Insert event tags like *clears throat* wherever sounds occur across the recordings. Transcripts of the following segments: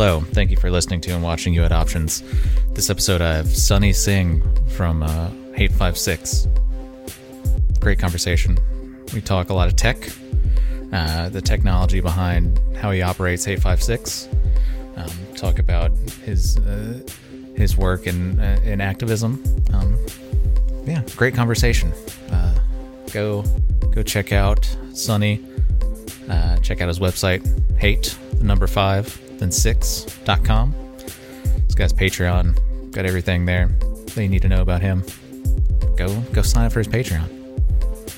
Hello, thank you for listening to and watching You at Options. This episode I have Sunny Singh from uh, hate5six. Great conversation. We talk a lot of tech, uh, the technology behind how he operates hate5six. Um, talk about his uh, his work in uh, in activism. Um, yeah, great conversation. Uh, go go check out Sunny. Uh, check out his website, hate the number five then six.com. This guy's Patreon. Got everything there that you need to know about him. Go go sign up for his Patreon.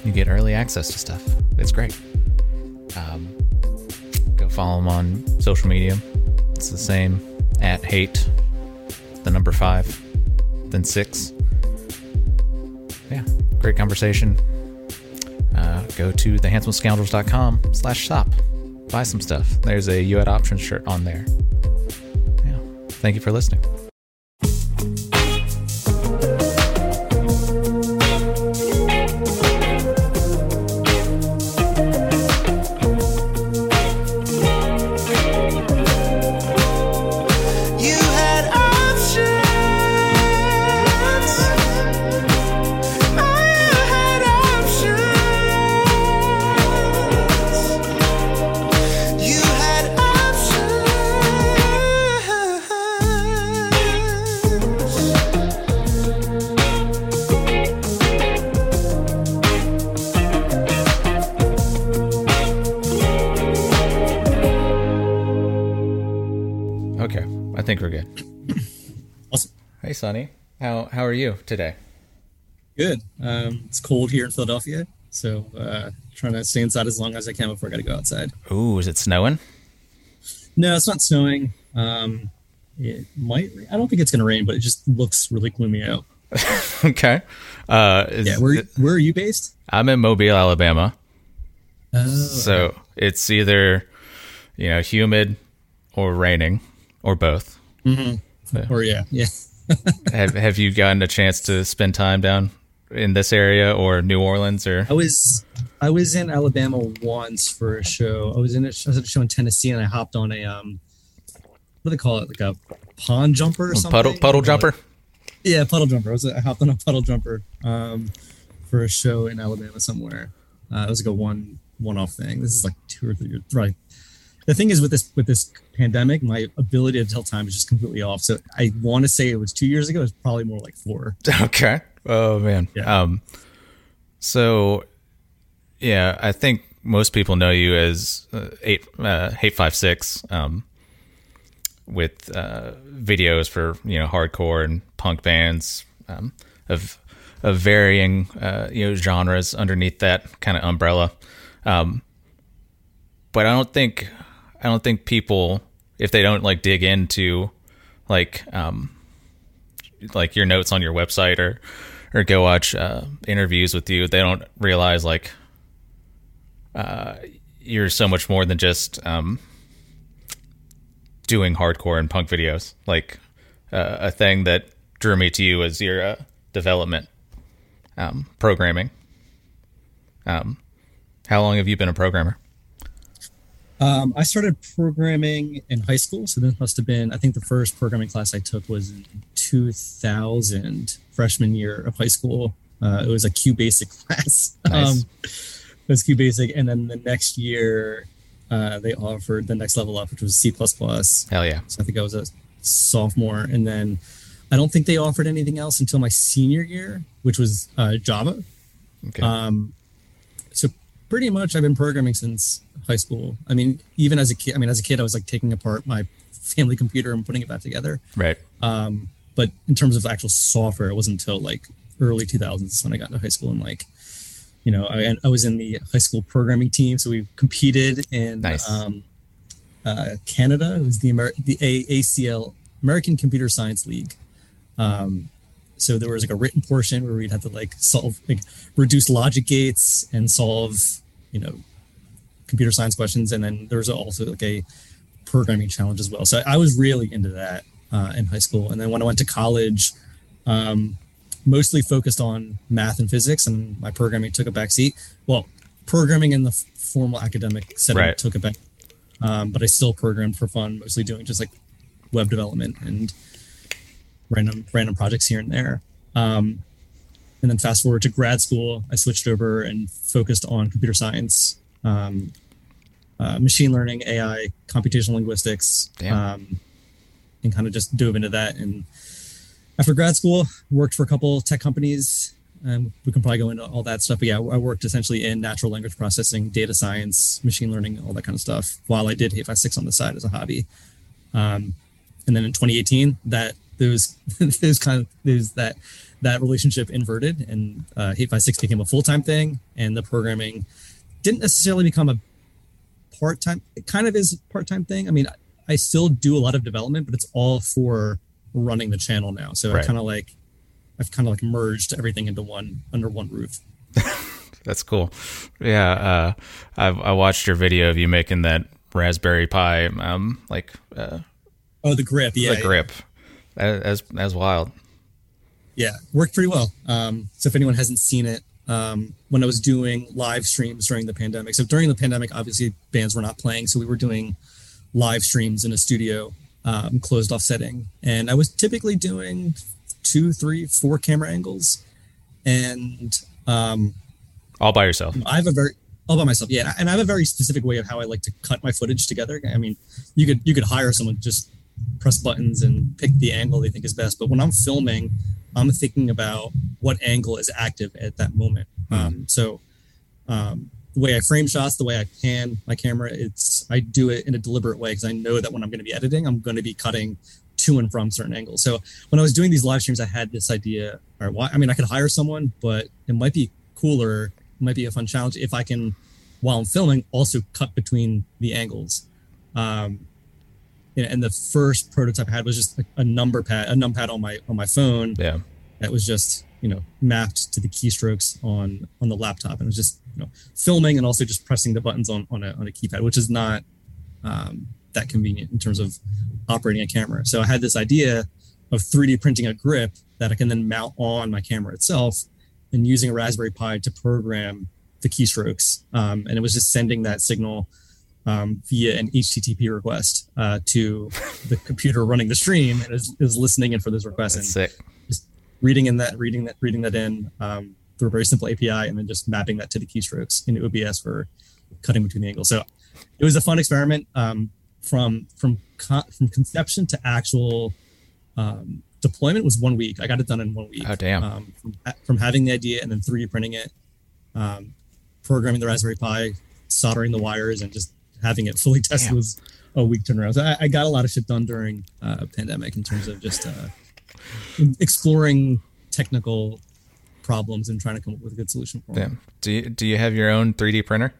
You get early access to stuff. It's great. Um, go follow him on social media. It's the same at hate the number five, then six. Yeah, great conversation. Uh, go to thehandsomescoundrels.com slash shop. Buy some stuff. There's a You at Options shirt on there. Yeah. Thank you for listening. Hey, Sunny. How, how are you today? Good. Um, it's cold here in Philadelphia, so uh, trying to stay inside as long as I can before I got to go outside. Ooh, is it snowing? No, it's not snowing. Um, it might. I don't think it's going to rain, but it just looks really gloomy out. *laughs* okay. Uh, Yeah. Where it- Where are you based? I'm in Mobile, Alabama. Oh, So it's either, you know, humid or raining or both. Mm-hmm. or yeah, yeah. *laughs* have Have you gotten a chance to spend time down in this area or New Orleans or? I was I was in Alabama once for a show. I was in a, I was at a show in Tennessee, and I hopped on a um, what do they call it, like a pond jumper or something? Puddle puddle jumper. Yeah, puddle jumper. I was I hopped on a puddle jumper um, for a show in Alabama somewhere. Uh, it was like a one one off thing. This is like two or three years right. The thing is with this with this pandemic, my ability to tell time is just completely off. So I want to say it was two years ago. It's probably more like four. *laughs* Okay. Oh man. Yeah. Um. So, yeah, I think most people know you as uh, eight uh, hate. Um. With uh, videos for you know hardcore and punk bands um, of of varying uh, you know genres underneath that kind of umbrella, um, but I don't think I don't think people if they don't like dig into like um, like your notes on your website or or go watch uh, interviews with you, they don't realize like uh, you're so much more than just um, doing hardcore and punk videos. Like uh, a thing that drew me to you was your uh, development um, programming. Um, how long have you been a programmer? Um, I started programming in high school, so this must have been. I think the first programming class I took was in 2000, freshman year of high school. Uh, it was a Q Basic *laughs* class. Nice. Um, it was Q Basic, and then the next year uh, they offered the next level up, which was C++. Hell yeah. So I think I was a sophomore, and then I don't think they offered anything else until my senior year, which was uh, Java. Okay. Um, pretty much I've been programming since high school. I mean, even as a kid, I mean, as a kid, I was like taking apart my family computer and putting it back together. right. Um, but in terms of actual software, it wasn't until like early 2000s when I got into high school and like, you know, I, I was in the high school programming team. So we competed in Nice. um, uh, Canada. It was the Amer- the A- ACL American Computer Science League. Um, so there was like a written portion where we'd have to like solve like reduce logic gates and solve you know computer science questions and then there's also like a programming challenge as well so i was really into that uh, in high school and then when i went to college um, mostly focused on math and physics and my programming took a back seat well programming in the formal academic setting Right. took a back um, but i still programmed for fun mostly doing just like web development and random random projects here and there. Um, and then fast forward to grad school, I switched over and focused on computer science, um, uh, machine learning, AI, computational linguistics, um, and kind of just dove into that. And after grad school, worked for a couple tech companies. Um, we can probably go into all that stuff. But yeah, I worked essentially in natural language processing, data science, machine learning, all that kind of stuff, while I did hate5six on the side as a hobby. Um, and then in 2018, that those *laughs* those kind of those that that relationship inverted, and uh, hate5six became a full time thing, and the programming didn't necessarily become a part time. It kind of is a part time thing. I mean, I still do a lot of development, but it's all for running the channel now. So I kind of like I've kind of like merged everything into one under one roof. *laughs* That's cool. Yeah, uh, I I watched your video of you making that Raspberry Pi, um, like uh, Oh, the grip, yeah, the grip. That- That's that's wild. yeah, worked pretty well. Um, so if anyone hasn't seen it, um, when I was doing live streams during the pandemic, so during the pandemic, obviously bands were not playing, so we were doing live streams in a studio, um, closed off setting, and I was typically doing two, three, four camera angles, and um, All by yourself. I have a very all by myself, yeah, and I have a very specific way of how I like to cut my footage together. I mean, you could you could hire someone to just press buttons and pick the angle they think is best, but when I'm filming, I'm thinking about what angle is active at that moment. Um, so, um, the way I frame shots, the way I pan my camera, it's I do it in a deliberate way because I know that when I'm going to be editing, I'm going to be cutting to and from certain angles. So when I was doing these live streams, I had this idea. All right, why? I mean, I could hire someone, but it might be cooler. It might be a fun challenge if I can, while I'm filming, also cut between the angles. Um, you know, and the first prototype I had was just a, a number pad, a numpad on my on my phone. Yeah. that was just you know mapped to the keystrokes on on the laptop. And it was just you know filming and also just pressing the buttons on on a, on a keypad which is not um, that convenient in terms of operating a camera. So i had this idea of 3d printing a grip that i can then mount on my camera itself and using a raspberry pi to program the keystrokes. Um, and it was just sending that signal um, via an http request uh, to the computer running the stream and it was listening in for those requests That's and sick. reading in that reading that reading that in um, through a very simple API and then just mapping that to the keystrokes in OBS for cutting between the angles. So it was a fun experiment um, from from con- from conception to actual um, deployment was one week. I got it done in one week. Oh, damn. Um, from, from having the idea and then 3D printing it, um, programming the Raspberry Pi, soldering the wires, and just having it fully *laughs* tested Damn. was a week turnaround. So I, I got a lot of shit done during uh, pandemic in terms of just uh, exploring technical problems and trying to come up with a good solution for them. Damn. Do you do you have your own 3D printer?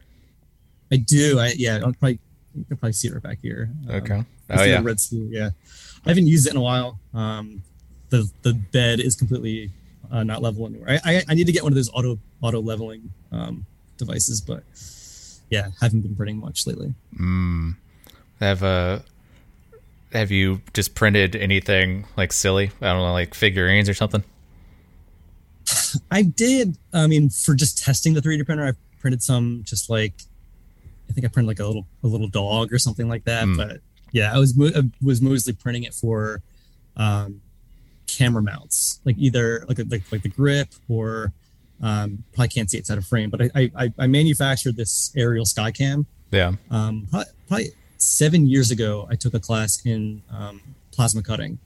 I do. I yeah. I'll probably you can probably see it right back here. Um, Okay. Oh yeah. Red Sea. Yeah. I haven't used it in a while. Um, the the bed is completely uh, not level anymore. I, I I need to get one of those auto auto leveling um, devices, but yeah, haven't been printing much lately. Mm. Have uh have you just printed anything like silly? I don't know, like figurines or something? *laughs* I did. I mean, for just testing the 3D printer, I printed some just like I think I printed like a little a little dog or something like that. Mm. But yeah, I was mo- I was mostly printing it for um, camera mounts, like either like like like the grip or um, probably can't see it's out of frame. But I I, I manufactured this aerial Skycam Yeah. um, probably, probably seven years ago, I took a class in um, plasma cutting.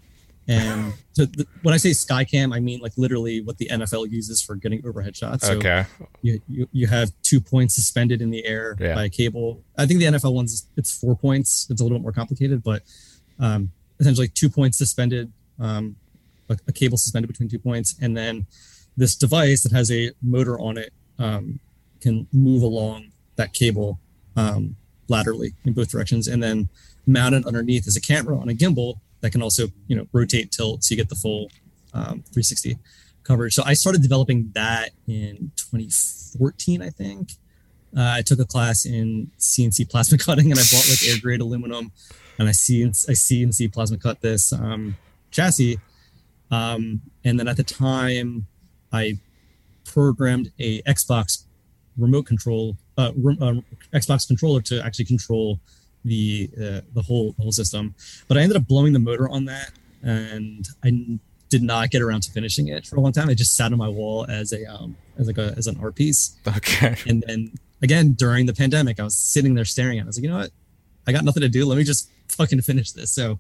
And so when I say Skycam, I mean like literally what the NFL uses for getting overhead shots. So okay. you, you, you have two points suspended in the air Yeah. by a cable. I think the NFL one's it's four points. It's a little bit more complicated, but um, essentially two points suspended, um, a, a cable suspended between two points, and then this device that has a motor on it um, can move along that cable um, laterally in both directions, and then mounted underneath is a camera on a gimbal that can also you know rotate tilt so you get the full um, 360 coverage. So I started developing that in 2014, I think. Uh, I took a class in CNC plasma *laughs* cutting, and I bought like air grade aluminum, and I CNC, I CNC plasma cut this um, chassis. Um, and then at the time, I programmed a Xbox remote control, uh, rem- uh, Xbox controller to actually control the uh, the whole the whole system. But I ended up blowing the motor on that, and I did not get around to finishing it for a long time. It just sat on my wall as a um as like a as an art piece. Okay. *laughs* And then again during the pandemic, I was sitting there staring at. it. I was like, you know what? I got nothing to do. Let me just fucking finish this. So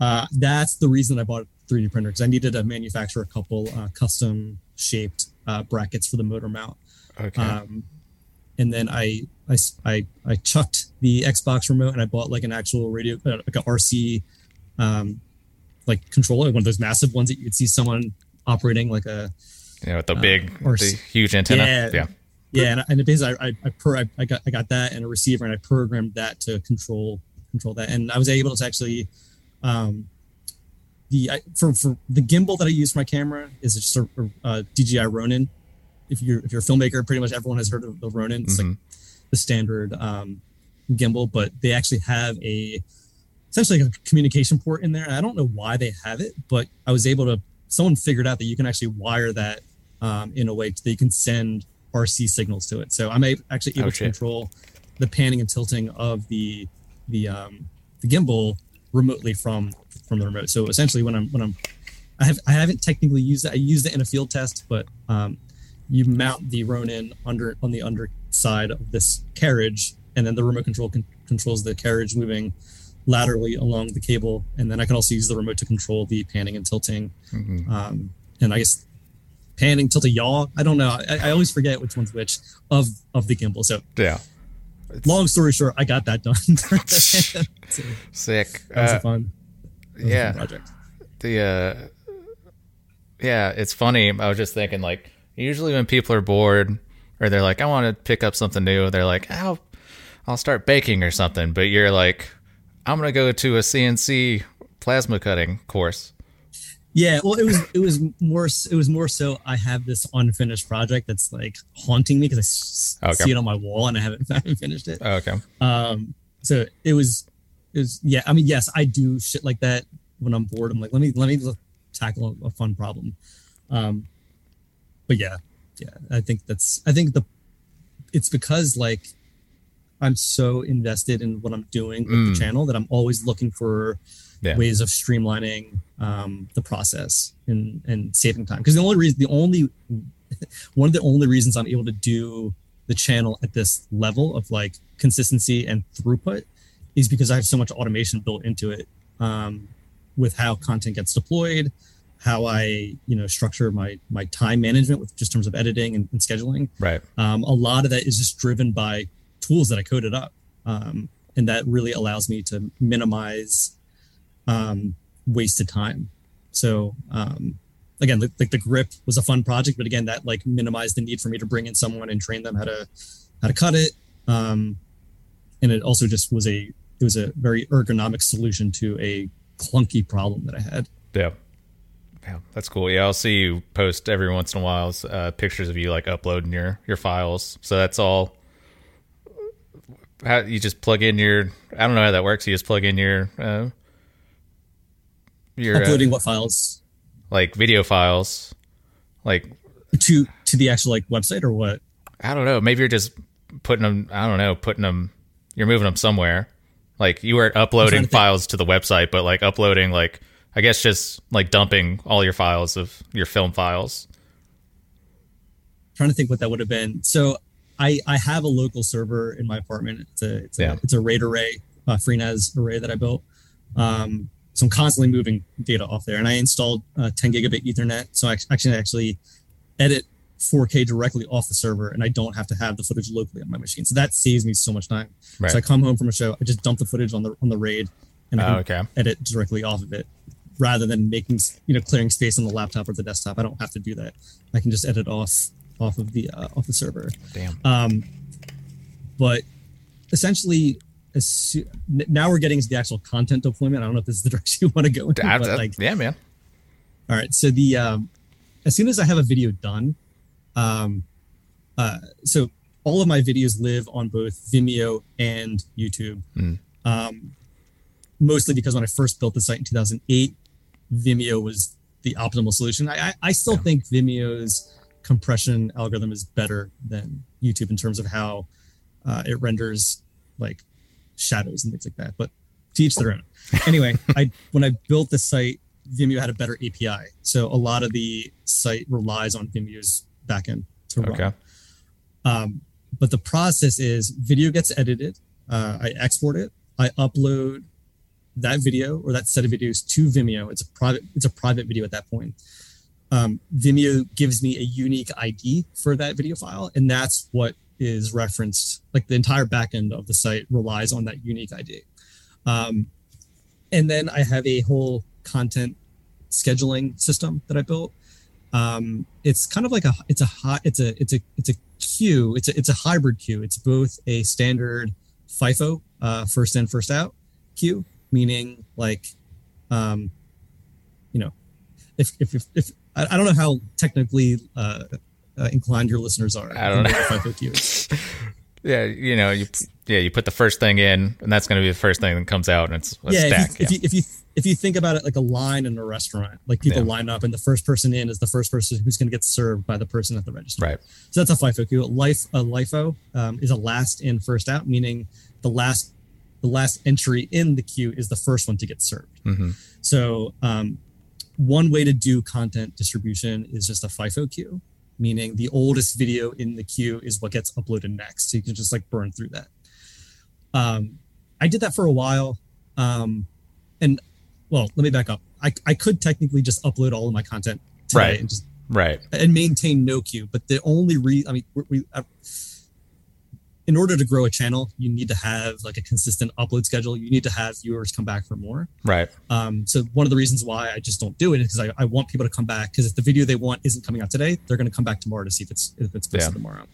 uh, that's the reason I bought 3D printer because I needed to manufacture a couple uh, custom shaped uh, brackets for the motor mount. Okay. Um, and then I, I, I, I chucked the Xbox remote and I bought like an actual radio uh, like a RC um, like controller, one of those massive ones that you could see someone operating like a you know, with the big, or the huge antenna. Yeah. Yeah. yeah, and, and basically I I, I, per, I I got I got that and a receiver and I programmed that to control control that and I was able to actually um the I, for for the gimbal that I use for my camera is just a, uh DJI Ronin. If you're if you're a filmmaker, pretty much everyone has heard of the Ronin. It's like Mhm. the standard um, gimbal, but they actually have a essentially a communication port in there. And I don't know why they have it, but I was able to. Someone figured out that you can actually wire that um, in a way that you can send RC signals to it. So I'm a- actually able Oh, to control the panning and tilting of the the um, the gimbal remotely from from the remote. So essentially, when I'm when I'm I have I haven't technically used it. I used it in a field test, but um, you mount the Ronin under on the underside of this carriage, and then the remote control con- controls the carriage moving laterally along the cable, and then I can also use the remote to control the panning and tilting, Mhm. um, and I guess panning, tilting, yaw. I don't know. I, I always forget which one's which of of the gimbal. So Yeah. long story short, I got that done. so *laughs* Sick. that was Uh, fun, that was a yeah. project. the uh yeah it's funny i was just thinking like usually when people are bored or they're like i want to pick up something new they're like i'll i'll start baking or something but you're like i'm gonna go to a cnc plasma cutting course Yeah, well, it was it was more it was more so I have this unfinished project that's like haunting me because I s- Okay. see it on my wall and I haven't, I *laughs* haven't finished it. okay Um, so it was was yeah. I mean, yes, I do shit like that when I'm bored. I'm like, let me let me l- tackle a, a fun problem. Um, but yeah, yeah, I think that's I think the it's because like I'm so invested in what I'm doing with Mm. the channel that I'm always looking for Yeah. ways of streamlining um, the process and and saving time. Because the only reason, the only *laughs* one of the only reasons I'm able to do the channel at this level of like consistency and throughput is because I have so much automation built into it um, with how content gets deployed, how I you know structure my my time management with just terms of editing and, and scheduling right um, a lot of that is just driven by tools that I coded up, um, and that really allows me to minimize um, wasted time. So um, again, like the, the grip was a fun project, but again, that like minimized the need for me to bring in someone and train them how to how to cut it. Um, and it also just was a it was a very ergonomic solution to a clunky problem that I had. yeah. Yeah that's cool. Yeah i'll see you post every once in a while uh, pictures of you like uploading your your files. So that's all how you just plug in your i don't know how that works. You just plug in your uh your uh, Uploading what files? like video files like to to the actual like website or what? i don't know. Maybe you're just putting them i don't know putting them you're moving them somewhere like you weren't uploading files to the website but like uploading like i guess just like dumping all your files of your film files trying to think what that would have been. So I I have a local server in my apartment. It's a it's a, Yeah. it's a RAID array, a FreeNAS array that I built. Um, so I'm constantly moving data off there, and I installed uh, 10 gigabit Ethernet. So I actually actually edit 4K directly off the server, and I don't have to have the footage locally on my machine. So that saves me so much time. Right. So I come home from a show, I just dump the footage on the on the RAID, and I Oh, can okay. edit directly off of it rather than making you know clearing space on the laptop or the desktop. I don't have to do that. I can just edit off off of the uh, off the server. Damn. Um but essentially now we're getting to the actual content deployment. I don't know if this is the *laughs* direction you want to go in I- but like yeah man. All right so the um as soon as i have a video done um uh so all of my videos live on both vimeo and youtube Mm. um mostly because when i first built the site in 2008 vimeo was the optimal solution i i, I still Yeah. think vimeo's compression algorithm is better than youtube in terms of how uh, it renders like shadows and things like that. But to each their own. *laughs* Anyway, I when I built the site, Vimeo had a better API, so a lot of the site relies on Vimeo's backend to run. Okay. Um, but the process is video gets edited, uh, I export it, I upload that video or that set of videos to Vimeo. It's a private it's a private video at that point. Um, Vimeo gives me a unique ID for that video file, and that's what is referenced. Like the entire backend of the site relies on that unique ID. Um, and then I have a whole content scheduling system that I built. Um, it's kind of like a it's a hot it's a it's a it's a queue. It's a it's a hybrid queue. It's both a standard FIFO uh, first in first out queue, meaning like, um, you know, if if if, if I, I don't know how technically uh, uh, inclined your listeners are. I don't know. FIFO queue. *laughs* Yeah, you know, you yeah, you put the first thing in, and that's going to be the first thing that comes out, and it's a yeah, stack. if you, if you if you if you think about it like a line in a restaurant, like people Yeah. line up, and the first person in is the first person who's going to get served by the person at the register. right. So that's a FIFO queue. Life a LIFO um, is a last in first out, meaning the last the last entry in the queue is the first one to get served. hmm So um, one way to do content distribution is just a FIFO queue, meaning the oldest video in the queue is what gets uploaded next. So you can just like burn through that. Um, I did that for a while. Um, and well, let me back up. I, I could technically just upload all of my content today Right. and just Right. and maintain no queue. But the only re I mean, we, we uh, in order to grow a channel, you need to have like a consistent upload schedule. You need to have viewers come back for more. Right. Um, so one of the reasons why I just don't do it is because I, I want people to come back because if the video they want isn't coming out today, they're going to come back tomorrow to see if it's if it's posted Yeah. tomorrow.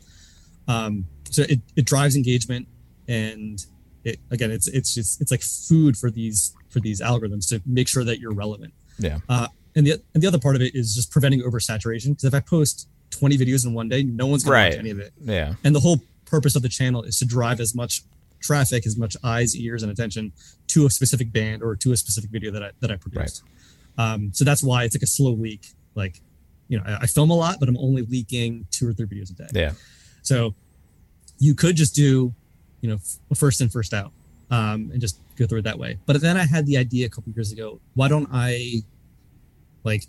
Um, so it, it drives engagement and it again it's it's just it's like food for these for these algorithms to make sure that you're relevant. Yeah. Uh, and the and the other part of it is just preventing oversaturation because if I post 20 videos in one day, no one's going Right. to watch any of it. Yeah. And the whole purpose of the channel is to drive as much traffic, as much eyes, ears, and attention to a specific band or to a specific video that I that I produced. Um, so that's why it's like a slow leak. Like, you know, I, I film a lot, but I'm only leaking two or three videos a day. Yeah. So you could just do, you know, first in, first out, um, and just go through it that way. But then I had the idea a couple years ago. Why don't I, like,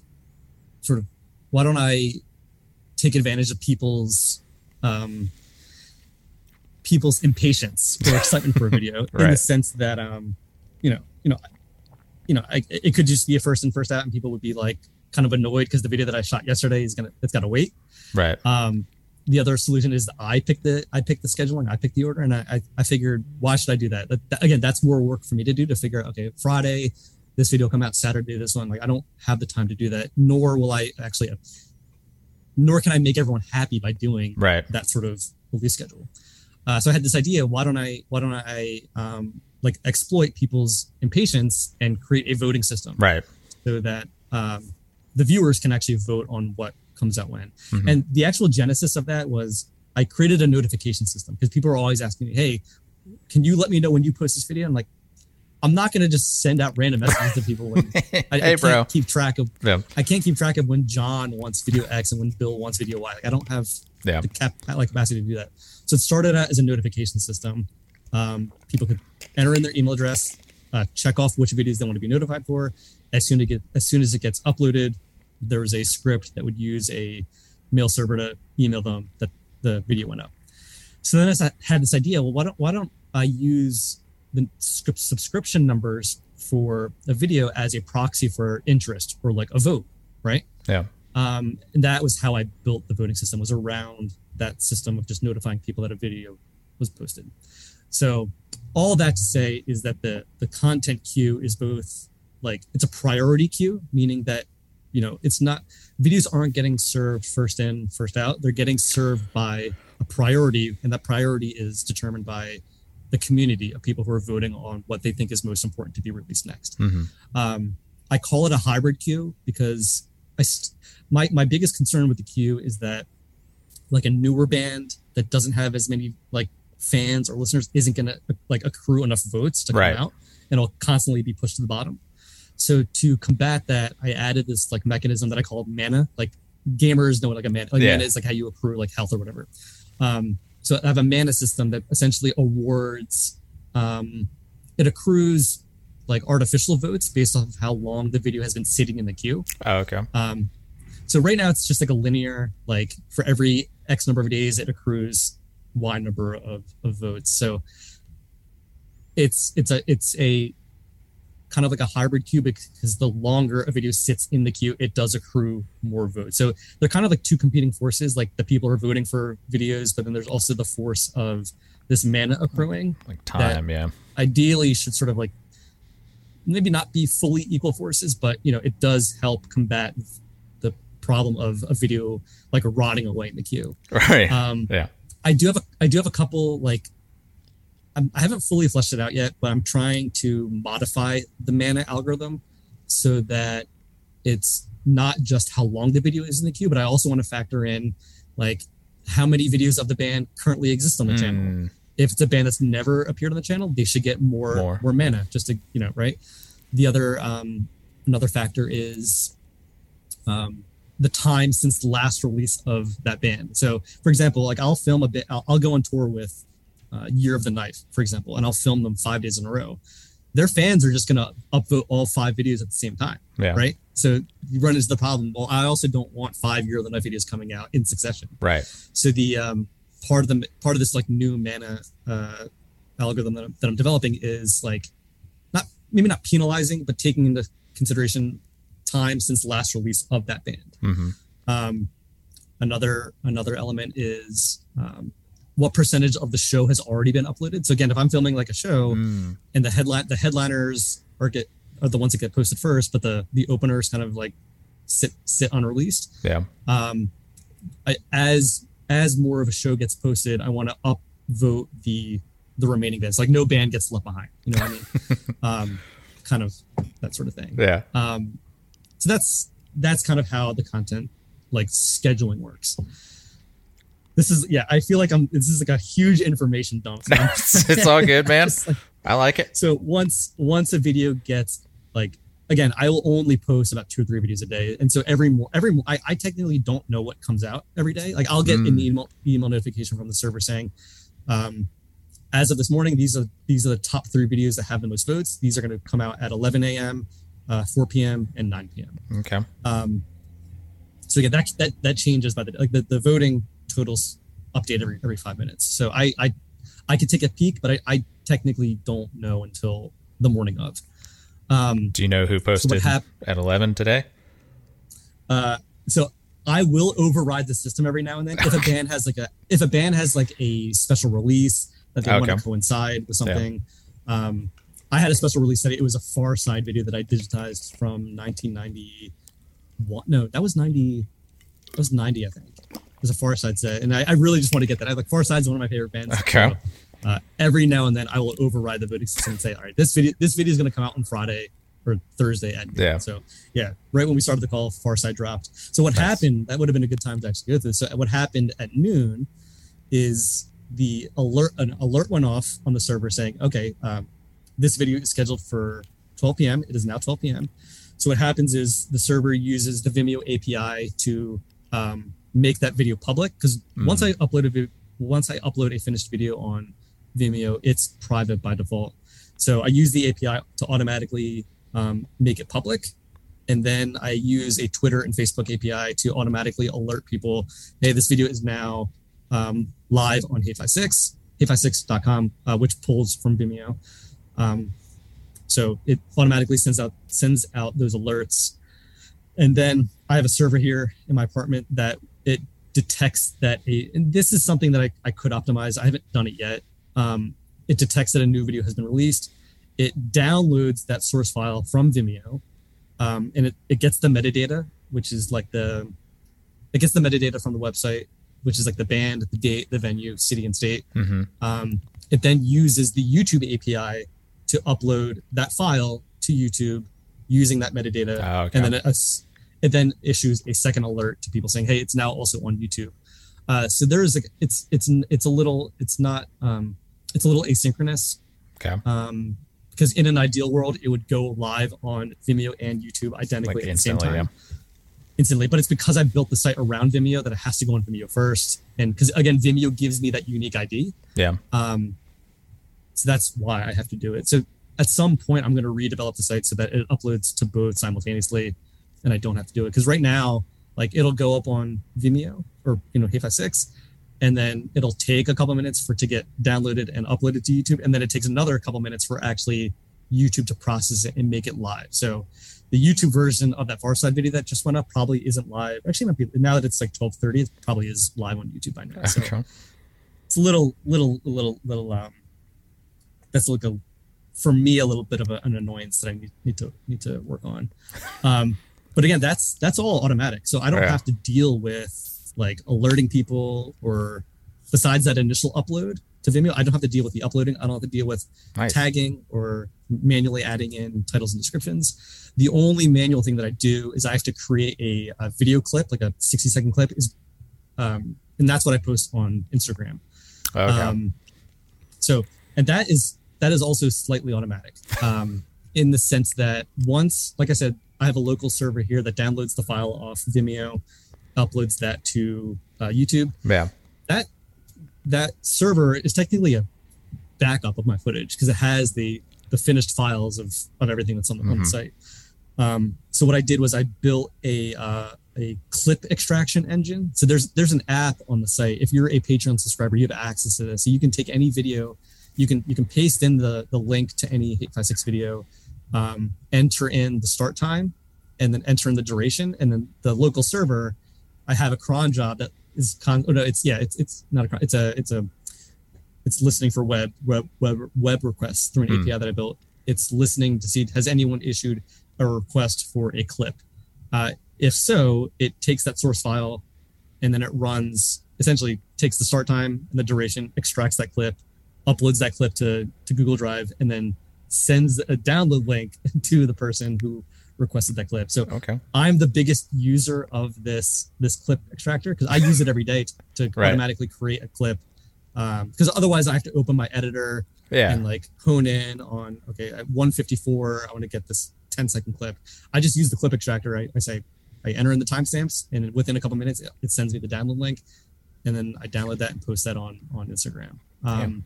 sort of, why don't I take advantage of people's, um, people's impatience or excitement for a video *laughs* in the sense that, um, you know, you know, you know, I, it could just be a first in, first out, and people would be like kind of annoyed because the video that I shot yesterday is gonna, it's got to wait. Right. Um, the other solution is I pick the I pick the scheduling, I pick the order, and I I, I figured why should I do that? That- that- Again, that's more work for me to do to figure out. Okay, Friday, this video come out Saturday. This one, like I don't have the time to do that. Nor will I actually, nor can I make everyone happy by doing Right. that sort of release schedule. Uh, so I had this idea. Why don't I why don't I um, like exploit people's impatience and create a voting system? Right. so that um, the viewers can actually vote on what comes out when. Mhm. And the actual genesis of that was I created a notification system because people are always asking me, "Hey, can you let me know when you post this video?" I'm like, I'm not gonna just send out random messages to people. When *laughs* I, I hey, can't bro. keep track of. Yeah. I can't keep track of when John wants video X and when Bill wants video Y. Like I don't have Yeah. the cap like capacity to do that. So it started out as a notification system. Um, people could enter in their email address, uh, check off which videos they want to be notified for. As soon as it get, as soon as it gets uploaded, there was a script that would use a mail server to email them that the video went up. So then I had this idea. Well, why don't why don't I use the script subscription numbers for a video as a proxy for interest or like a vote, right? Yeah. Um, and that was how I built the voting system was around that system of just notifying people that a video was posted. So all that to say is that the the content queue is both like it's a priority queue, meaning that you know it's not videos aren't getting served first in first out. They're getting served by a priority, and that priority is determined by the community of people who are voting on what they think is most important to be released next. hmm Um, I call it a hybrid queue because I st- my my biggest concern with the queue is that like a newer band that doesn't have as many like fans or listeners isn't gonna like accrue enough votes to come out and it'll constantly be pushed to the bottom. So to combat that, I added this like mechanism that I call mana. Like gamers know what like a mana like Yeah. mana is like how you accrue like health or whatever. Um, so I have a mana system that essentially awards um, it accrues like artificial votes based off of how long the video has been sitting in the queue. Oh, okay. Um, so right now it's just like a linear, like for every X number of days, it accrues Y number of, of votes. So it's it's a it's a kind of like a hybrid queue because the longer a video sits in the queue, it does accrue more votes. So they're kind of like two competing forces. Like the people are voting for videos, but then there's also the force of this mana accruing. Like time, yeah. Ideally, should sort of like maybe not be fully equal forces, but you know, it does help combat the problem of a video like rotting away in the queue. Right. Um, yeah. I do have a I do have a couple like I'm, I haven't fully fleshed it out yet, but I'm trying to modify the mana algorithm so that it's not just how long the video is in the queue, but I also want to factor in like how many videos of the band currently exist on the channel. If it's a band that's never appeared on the channel, they should get more More. more, mana just to you know right. The other um, another factor is um, the time since the last release of that band. So, for example, like I'll film a bit, I'll, I'll go on tour with uh, Year of the Knife, for example, and I'll film them five days in a row. Their fans are just going to upvote all five videos at the same time, yeah. right? So you run into the problem. Well, I also don't want five Year of the Knife videos coming out in succession. Right. So the um, part of the part of this like new mana uh, algorithm that I'm, that I'm developing is like not maybe not penalizing, but taking into consideration time since the last release of that band. hmm Um, another another element is um, what percentage of the show has already been uploaded. So again, if I'm filming like a show Mm, and the headline the headliners are get are the ones that get posted first, but the the openers kind of like sit sit unreleased yeah. um, I, as as more of a show gets posted, I want to upvote the the remaining bands. Like no band gets left behind. You know what I mean? *laughs* um, kind of that sort of thing. Yeah. Um, so that's that's kind of how the content like scheduling works. This is yeah. I feel like I'm. This is like a huge information dump. It's, *laughs* it's all good, man. *laughs* Like, I like it. so once once a video gets like again i will only post about two or three videos a day. And so every more every mo- I, I technically don't know what comes out every day. Like i'll get an Mm. email email notification from the server saying um as of this morning these are these are the top three videos that have the most votes. These are going to come out at 11 a.m uh, 4 p.m and 9 p.m Okay. um so again that that, that changes by the like the, the voting totals update every every five minutes. So i i i could take a peek but i, I technically don't know until the morning of um Do you know who posted hap- at 11 today? uh so i will override the system every now and then. If a *laughs* band has like a if a band has like a special release that they want to coincide with something um i had a special release that it was a far side video that i digitized from 1991 no that was 90 that was 90 i think. It was a far side set and i, I really just want to get that. I like far side's one of my favorite bands. Okay. So, uh, every now and then i will override the voting system and say all right this video this video is going to come out on friday or thursday at noon. Yeah. so yeah right when we started the call far side dropped so what Nice. happened that would have been a good time to actually go through so what happened at noon is the alert an alert went off on the server saying okay um, this video is scheduled for 12 p.m it is now 12 p.m so what happens is the server uses the vimeo api to um, make that video public because once i upload a once i upload a finished video on vimeo it's private by default so i use the api to automatically um, make it public and then i use a twitter and facebook api to automatically alert people hey this video is now um, live on hate5six, hate5six.com, uh, which pulls from Vimeo. Um, so it automatically sends out sends out those alerts. And then I have a server here in my apartment that it detects that a and this is something that I, I could optimize. I haven't done it yet. Um, it detects that a new video has been released. It downloads that source file from Vimeo, um, and it, it gets the metadata, which is like the it gets the metadata from the website, which is like the band, the date, the venue, city, and state. hmm Um, it then uses the YouTube API to upload that file to YouTube using that metadata, Oh, okay. and then it, it then issues a second alert to people saying, "Hey, it's now also on YouTube." Uh, so there is like it's it's it's a little it's not um, it's a little asynchronous Okay. um, because in an ideal world it would go live on Vimeo and YouTube identically Like at the same instantly, time instantly but it's because i built the site around vimeo that it has to go on vimeo first and because again vimeo gives me that unique id Yeah. um so that's why I have to do it. So at some point, I'm going to redevelop the site so that it uploads to both simultaneously, and I don't have to do it. Because right now, like it'll go up on Vimeo or you know Hey Six, and then it'll take a couple minutes for it to get downloaded and uploaded to YouTube, and then it takes another couple minutes for actually YouTube to process it and make it live. So the YouTube version of that Far Side video that just went up probably isn't live. Actually, might be now that it's like 12:30, it probably is live on YouTube by now. So Okay. it's a little, little, little, little. Um, that's like a, for me, a little bit of a, an annoyance that I need, need to need to work on. *laughs* Um, but again, that's that's all automatic, so I don't Yeah. have to deal with like alerting people or besides that initial upload to Vimeo, I don't have to deal with the uploading. I don't have to deal with Nice. tagging or manually adding in titles and descriptions. The only manual thing that I do is I have to create a, a video clip, like a 60 second clip, is, um, and that's what I post on Instagram. Okay. Um, so, and that is that is also slightly automatic, um, in the sense that once, like I said, I have a local server here that downloads the file off Vimeo, uploads that to uh, YouTube. yeah. That that server is technically a backup of my footage because it has the the finished files of of everything that's on the, on the Mhm. site. Um, so what I did was I built a uh, a clip extraction engine. So there's there's an app on the site. If you're a Patreon subscriber, you have access to this. So you can take any video, you can you can paste in the the link to any hate5six video, um, enter in the start time, and then enter in the duration, and then the local server. I have a cron job that is con. Oh no, it's yeah, it's it's not a cron. It's a it's a it's listening for web web web, web requests through an Hmm. API that I built. It's listening to see has anyone issued a request for a clip. Uh, if so, it takes that source file and then it runs essentially takes the start time and the duration, extracts that clip, uploads that clip to, to Google Drive, and then sends a download link *laughs* to the person who requested that clip. So Okay. I'm the biggest user of this this clip extractor because I use it every day to, to Right. automatically create a clip. Because otherwise, I have to open my editor Yeah. and like hone in on okay at 154 i want to get this 10 second clip i just use the clip extractor i, I say i enter in the timestamps and within a couple minutes it, it sends me the download link and then i download that and post that on on instagram um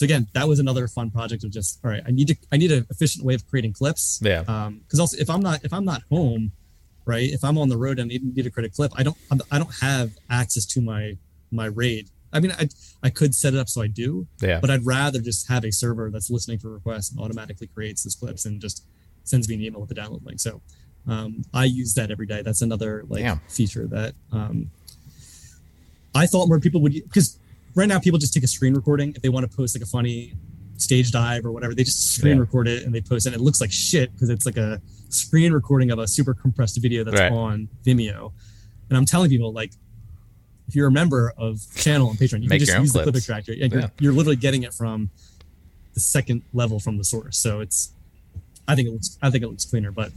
so again that was another fun project of just all right i need to i need an efficient way of creating clips Yeah. um because also if i'm not if i'm not home right if i'm on the road and need, need to create a clip i don't I'm, i don't have access to my my raid i mean i i could set it up so i do Yeah. but I'd rather just have a server that's listening for requests and automatically creates those clips and just sends me an email with the download link. So um, I use that every day. That's another like Yeah. feature that um, I thought more people would because right now people just take a screen recording if they want to post like a funny stage dive or whatever. They just screen Yeah. record it and they post it. And it looks like shit because it's like a screen recording of a super compressed video that's Right. on Vimeo. And I'm telling people like. If you're a member of channel and Patreon, you Make can just use the clip clips. extractor. Yeah, you're, you're literally getting it from the second level from the source. So it's, I think it looks, I think it looks cleaner, but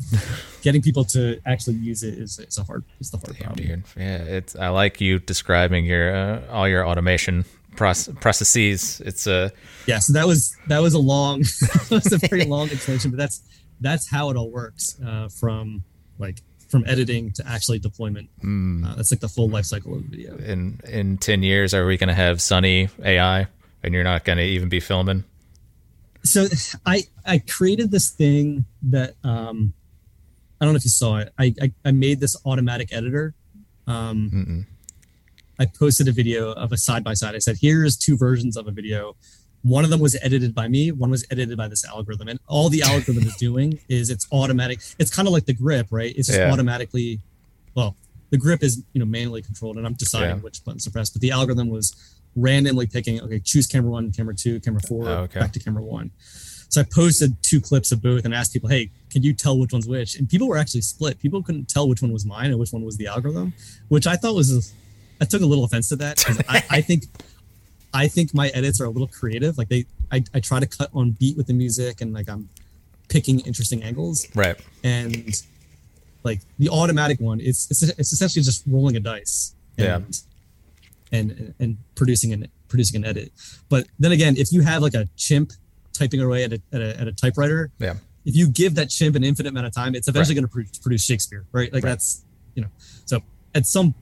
getting people to actually use it is, is a hard, is the hard Damn, problem. dude. Yeah, it's. I like you describing your uh, all your automation proce- processes. It's a Yeah. So that was, that was a long, *laughs* that was a very long explanation, but that's, that's how it all works uh, from like, from editing to actually deployment. mm, Uh, that's like the full life cycle of the video. in in ten years. Are we going to have Sunny AI, and you're not going to even be filming? So I I created this thing that um I don't know if you saw it. I I, I made this automatic editor. Um. I posted a video of a side by side. I said, "Here's two versions of a video. One of them was edited by me. One was edited by this algorithm. And all the algorithm is *laughs* doing is it's automatic. It's kind of like the grip, right? It's just Yeah. automatically. Well, the grip is you know manually controlled, and I'm deciding Yeah. which buttons to press. But the algorithm was randomly picking. Okay, choose camera one, camera two, camera four, Oh, okay. back to camera one. So I posted two clips of both and asked people, "Hey, can you tell which one's which?" And people were actually split. People couldn't tell which one was mine and which one was the algorithm, which I thought was. I took a little offense to that. I, I think, *laughs* I think my edits are a little creative. Like they, I, I try to cut on beat with the music and like I'm picking interesting angles Right. and like the automatic one it's it's, it's essentially just rolling a dice Yeah. And and producing an producing an edit but then again if you have like a chimp typing away at a, at a, at a typewriter Yeah. if you give that chimp an infinite amount of time it's eventually going to produce, produce shakespeare right like Right. that's you know so at some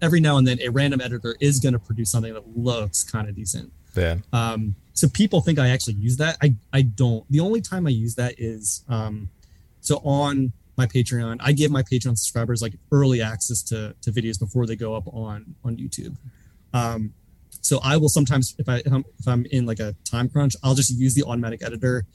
every now and then a random editor is going to produce something that looks kind of decent Yeah. um, so people think I actually use that. I I don't. The only time I use that is um, so on my Patreon, I give my Patreon subscribers like early access to to videos before they go up on on YouTube. Um, so I will sometimes if I if I'm, if I'm in like a time crunch, I'll just use the automatic editor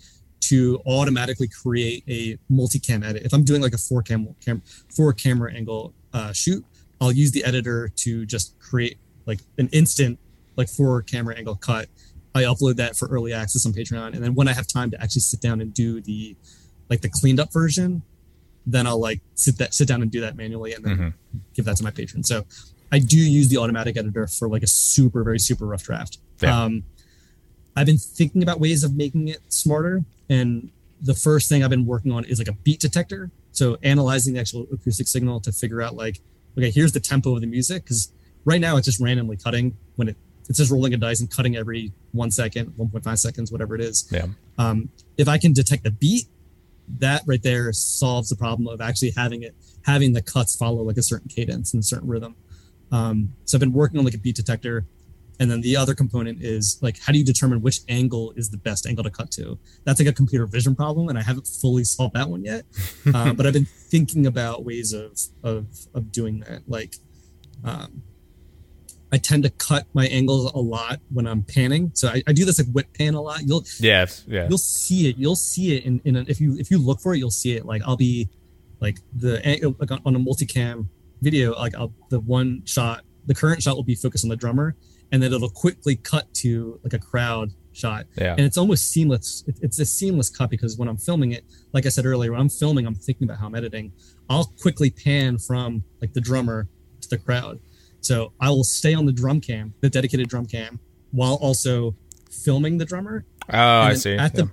to automatically create a multicam edit. If I'm doing like a four cam, cam four camera angle uh, shoot, I'll use the editor to just create like an instant like four camera angle cut. I upload that for early access on Patreon, and then when I have time to actually sit down and do the like the cleaned up version, then I'll like sit that sit down and do that manually, and then Mhm. give that to my patron. So I do use the automatic editor for like a super very super rough draft. Yeah. Um, I've been thinking about ways of making it smarter, and the first thing I've been working on is like a beat detector. So analyzing the actual acoustic signal to figure out like, okay, here's the tempo of the music because right now it's just randomly cutting when it it's just rolling a dice and cutting every one second, 1.5 seconds, whatever it is. Yeah. Um, if I can detect the beat, that right there solves the problem of actually having it having the cuts follow like a certain cadence and a certain rhythm. Um, so I've been working on like a beat detector, and then the other component is like how do you determine which angle is the best angle to cut to? That's like a computer vision problem, and I haven't fully solved that one yet. *laughs* uh, but I've been thinking about ways of of of doing that. Like, um, I tend to cut my angles a lot when I'm panning. So I, I do this like whip pan a lot. You'll Yeah. Yeah. you'll see it. You'll see it in, in a, if you if you look for it, you'll see it. Like I'll be like the like on a multicam video, like I'll, the one shot, the current shot will be focused on the drummer, and then it'll quickly cut to like a crowd shot, Yeah. and it's almost seamless. It- It's a seamless cut because when I'm filming it, like I said earlier, when I'm filming, I'm thinking about how I'm editing. I'll quickly pan from like the drummer to the crowd. So I will stay on the drum cam, the dedicated drum cam, while also filming the drummer Oh, I see. At the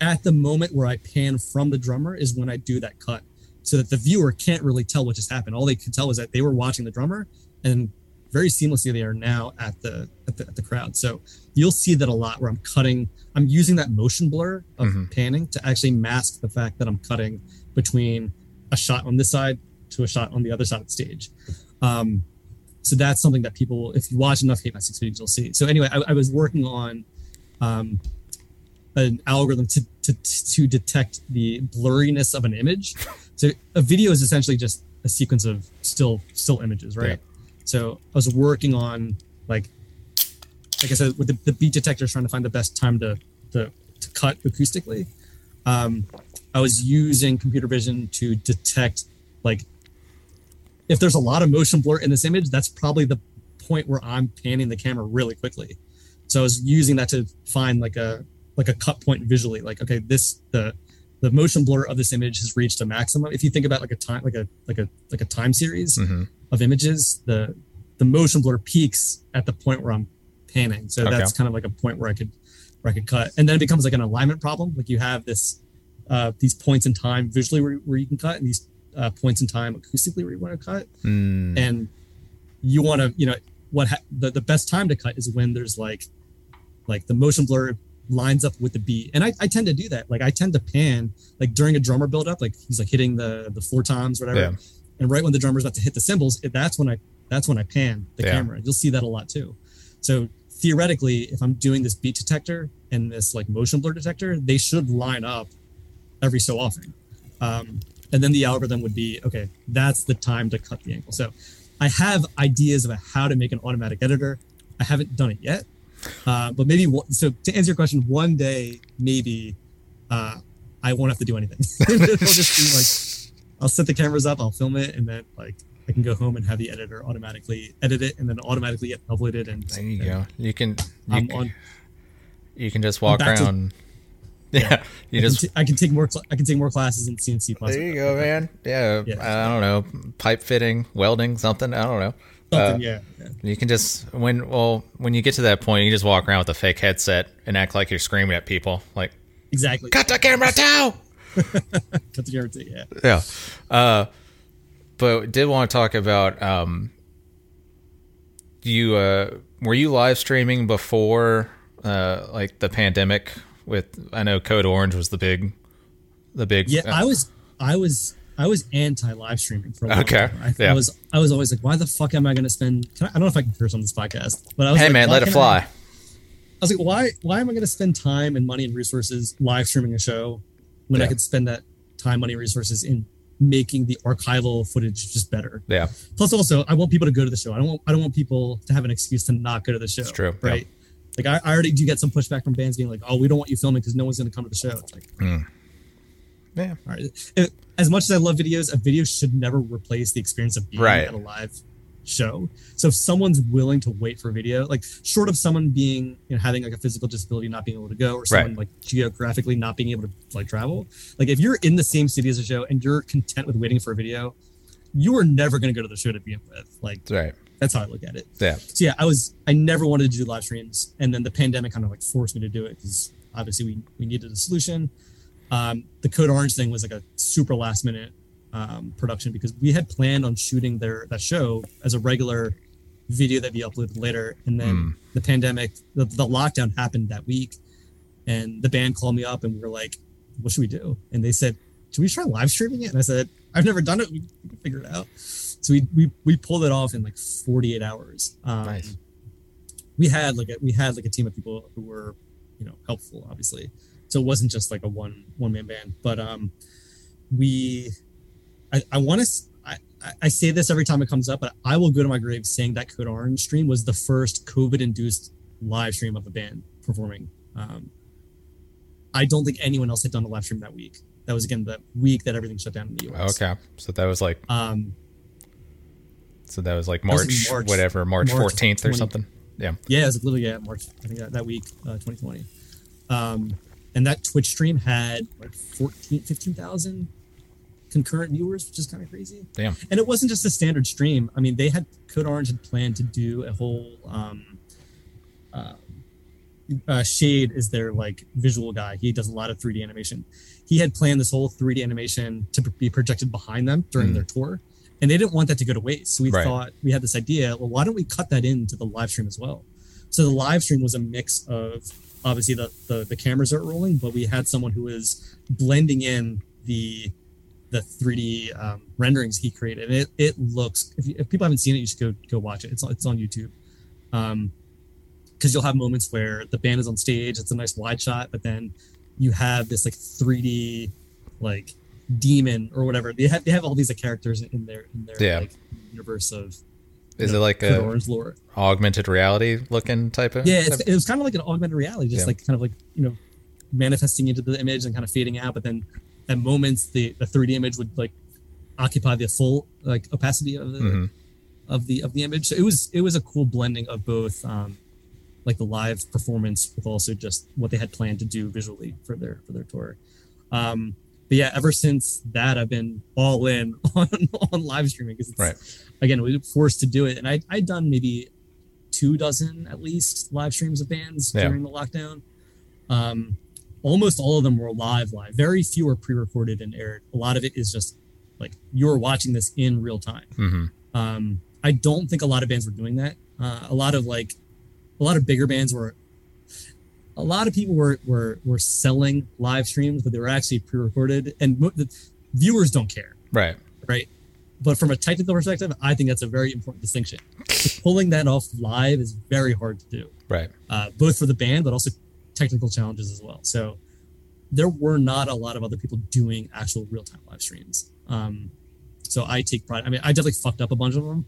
at the moment where I pan from the drummer is when I do that cut, so that the viewer can't really tell what just happened. All they could tell is that they were watching the drummer, and very seamlessly they are now at the at the, at the crowd. So you'll see that a lot where I'm cutting. I'm using that motion blur of Mhm. panning to actually mask the fact that I'm cutting between a shot on this side to a shot on the other side of the stage. Um, so that's something that people, if you watch enough hate5six videos, you'll see. So anyway, I, I was working on um, an algorithm to, to to detect the blurriness of an image. So a video is essentially just a sequence of still still images, right? So I was working on like like I said with the, the beat detectors trying to find the best time to to, to cut acoustically. Um, I was using computer vision to detect like if there's a lot of motion blur in this image, that's probably the point where I'm panning the camera really quickly. So I was using that to find like a like a cut point visually. Like, okay, this the the motion blur of this image has reached a maximum. If you think about like a time like a like a like a time series hmm of images, the the motion blur peaks at the point where I'm panning. So Okay. that's kind of like a point where I could where I could cut. And then it becomes like an alignment problem. Like you have this uh these points in time visually where, where you can cut and these uh, points in time acoustically where you want to cut. Mm, and you want to you know what ha- the, the best time to cut is when there's like like the motion blur lines up with the beat. And I, I tend to do that. Like i tend to pan like during a drummer build up like he's like hitting the the four times whatever. Yeah. and right when the drummer's about to hit the cymbals that's when i that's when i pan the Yeah. camera. You'll see that a lot too. So theoretically if i'm doing this beat detector and this like motion blur detector they should line up every so often. Um, and then the algorithm would be okay that's the time to cut the angle so i have ideas about how to make an automatic editor i haven't done it yet uh, but maybe one- so to answer your question one day maybe uh, i won't have to do anything *laughs* it'll just be like i'll set the cameras up i'll film it and then like i can go home and have the editor automatically edit it and then automatically get uploaded and there you go. You can you, i'm can- on you can just walk around. to- around. yeah. You *laughs* I can, just t- I can take more cl- i can take more classes in cnc plus there you go, man. Yeah, Yeah. I don't know, pipe fitting, welding, something. I don't know. something Uh, yeah, yeah You can just when well when you get to that point, you just walk around with a fake headset and act like you're screaming at people, like exactly "Cut the camera *laughs* down!" cut the guarantee yeah yeah. Uh, but did want to talk about um, you. Uh, were you live streaming before uh, like the pandemic? With I know Code Orange was the big, the big. Yeah, uh, I was, I was, I was anti live streaming for a long Okay, time. I, yeah. I was, I was always like, why the fuck am I going to spend? Can I, I don't know if I can curse on this podcast, but I was hey like, man, let it fly. I- was like, why why am I going to spend time and money and resources live streaming a show when I could spend that time, money, resources in making the archival footage just better? Yeah. Plus, also, I want people to go to the show. I don't want I don't want people to have an excuse to not go to the show. It's true, yeah. right? Like I, I already do get some pushback from bands being like, "Oh, we don't want you filming because no one's going to come to the show." It's like, hmm. Yeah. all right, It- as much as I love videos, a video should never replace the experience of being Right. at a live show. So if someone's willing to wait for a video, like short of someone being you know having like a physical disability, not being able to go, or someone Right. like geographically not being able to like travel, like if you're in the same city as a show and you're content with waiting for a video, you are never going to go to the show to begin with. Like That's right. That's how I look at it. Yeah. So yeah, I was I never wanted to do live streams, and then the pandemic kind of like forced me to do it because obviously we we needed a solution. Um, the Code Orange thing was like a super last minute um, production because we had planned on shooting their that show as a regular video that we uploaded later, and then Hmm. the pandemic, the, the lockdown happened that week, and the band called me up and we were like, "What should we do?" And they said, "Should we try live streaming it?" And I said, "I've never done it. We figured it out." So we we, we pulled it off in like 48 hours. Um, Nice. We had like a, we had like a team of people who were, you know, helpful, obviously. So it wasn't just like a one one man band, but um, we, I I want to. I, I- say this every time it comes up, but I will go to my grave saying that Code Orange stream was the first COVID induced live stream of a band performing. Um, I don't think anyone else had done a live stream that week. That was again the week that everything shut down in the US. Okay. So that was like Um, so that was like March, March. whatever, March 14th or something. Yeah. Yeah, it was literally yeah, March. I think that, that week, uh, 2020. Um, and that Twitch stream had like 14, 15,000 concurrent viewers, which is kind of crazy. Damn. And it wasn't just a standard stream. I mean, they had Code Orange had planned to do a whole. Um, uh, uh, Shade is their like visual guy. He does a lot of 3D animation. He had planned this whole 3D animation to be projected behind them during Mm. their tour, and they didn't want that to go to waste. So we Right. thought we had this idea. Well, why don't we cut that into the live stream as well? So the live stream was a mix of obviously the the, the cameras are rolling, but we had someone who was blending in the the 3D um, renderings he created. And it it looks if, you, if people haven't seen it, you should go go watch it. It's on, it's on YouTube. Um, because you'll have moments where the band is on stage. It's a nice wide shot, but then you have this like 3D like demon or whatever. They have they have all these like, characters in their in their Yeah. like universe of Is you it like a Orange lore. augmented reality looking type of? Yeah, it's, it was kind of like an augmented reality, just Yeah. like kind of like you know manifesting into the image and kind of fading out. But then at moments, the the 3D image would like occupy the full like opacity of the Mhm. of the of the image. So it was it was a cool blending of both um like the live performance with also just what they had planned to do visually for their for their tour. Um but yeah, ever since that I've been all in *laughs* on on live streaming because Right. again we were forced to do it and I I'd done maybe two dozen at least live streams of bands Yeah. during the lockdown. Um almost all of them were live live. Very few are pre-recorded and aired. A lot of it is just like you're watching this in real time. Mhm. Um, I don't think a lot of bands were doing that. Uh, a lot of like, a lot of bigger bands were. A lot of people were were were selling live streams, but they were actually pre-recorded, and mo- the viewers don't care, Right. right? But from a technical perspective, I think that's a very important distinction. Pulling that off live is very hard to do, Right. uh, both for the band, but also technical challenges as well. So there were not a lot of other people doing actual real-time live streams. Um, so I take pride. I mean, I definitely fucked up a bunch of them.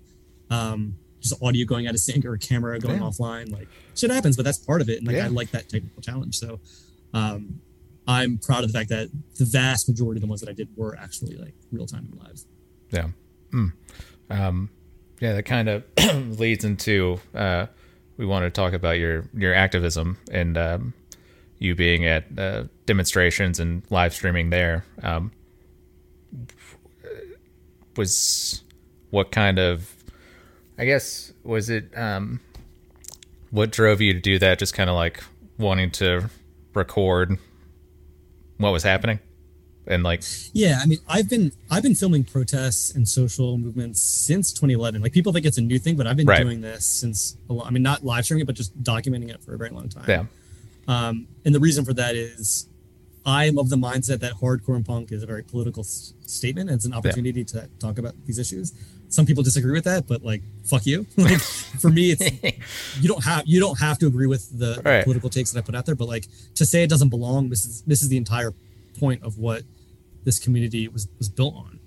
Um, just audio going out of sync or a camera going Yeah. offline. Like shit happens, but that's part of it. And like Yeah. I like that technical challenge. So um, I'm proud of the fact that the vast majority of the ones that I did were actually like real time and live. Yeah. Mm. Um, yeah, that kind of *clears throat* leads into uh, we want to talk about your your activism and um, you being at uh, demonstrations and live streaming there. Um, was what kind of I guess was it um, what drove you to do that? Just kind of like wanting to record what was happening and like Yeah, I mean, I've been I've been filming protests and social movements since 2011. Like people think it's a new thing, but I've been Right. doing this since a lot. I mean, not live streaming it, but just documenting it for a very long time. yeah Um, and the reason for that is I am of the mindset that hardcore and punk is a very political s- statement and it's an opportunity to talk about these issues. Some people disagree with that, but like, fuck you. *laughs* like, for me, it's *laughs* you don't have you don't have to agree with the, the Right. political takes that I put out there, but like to say it doesn't belong, this is this is the entire point of what this community was was built on.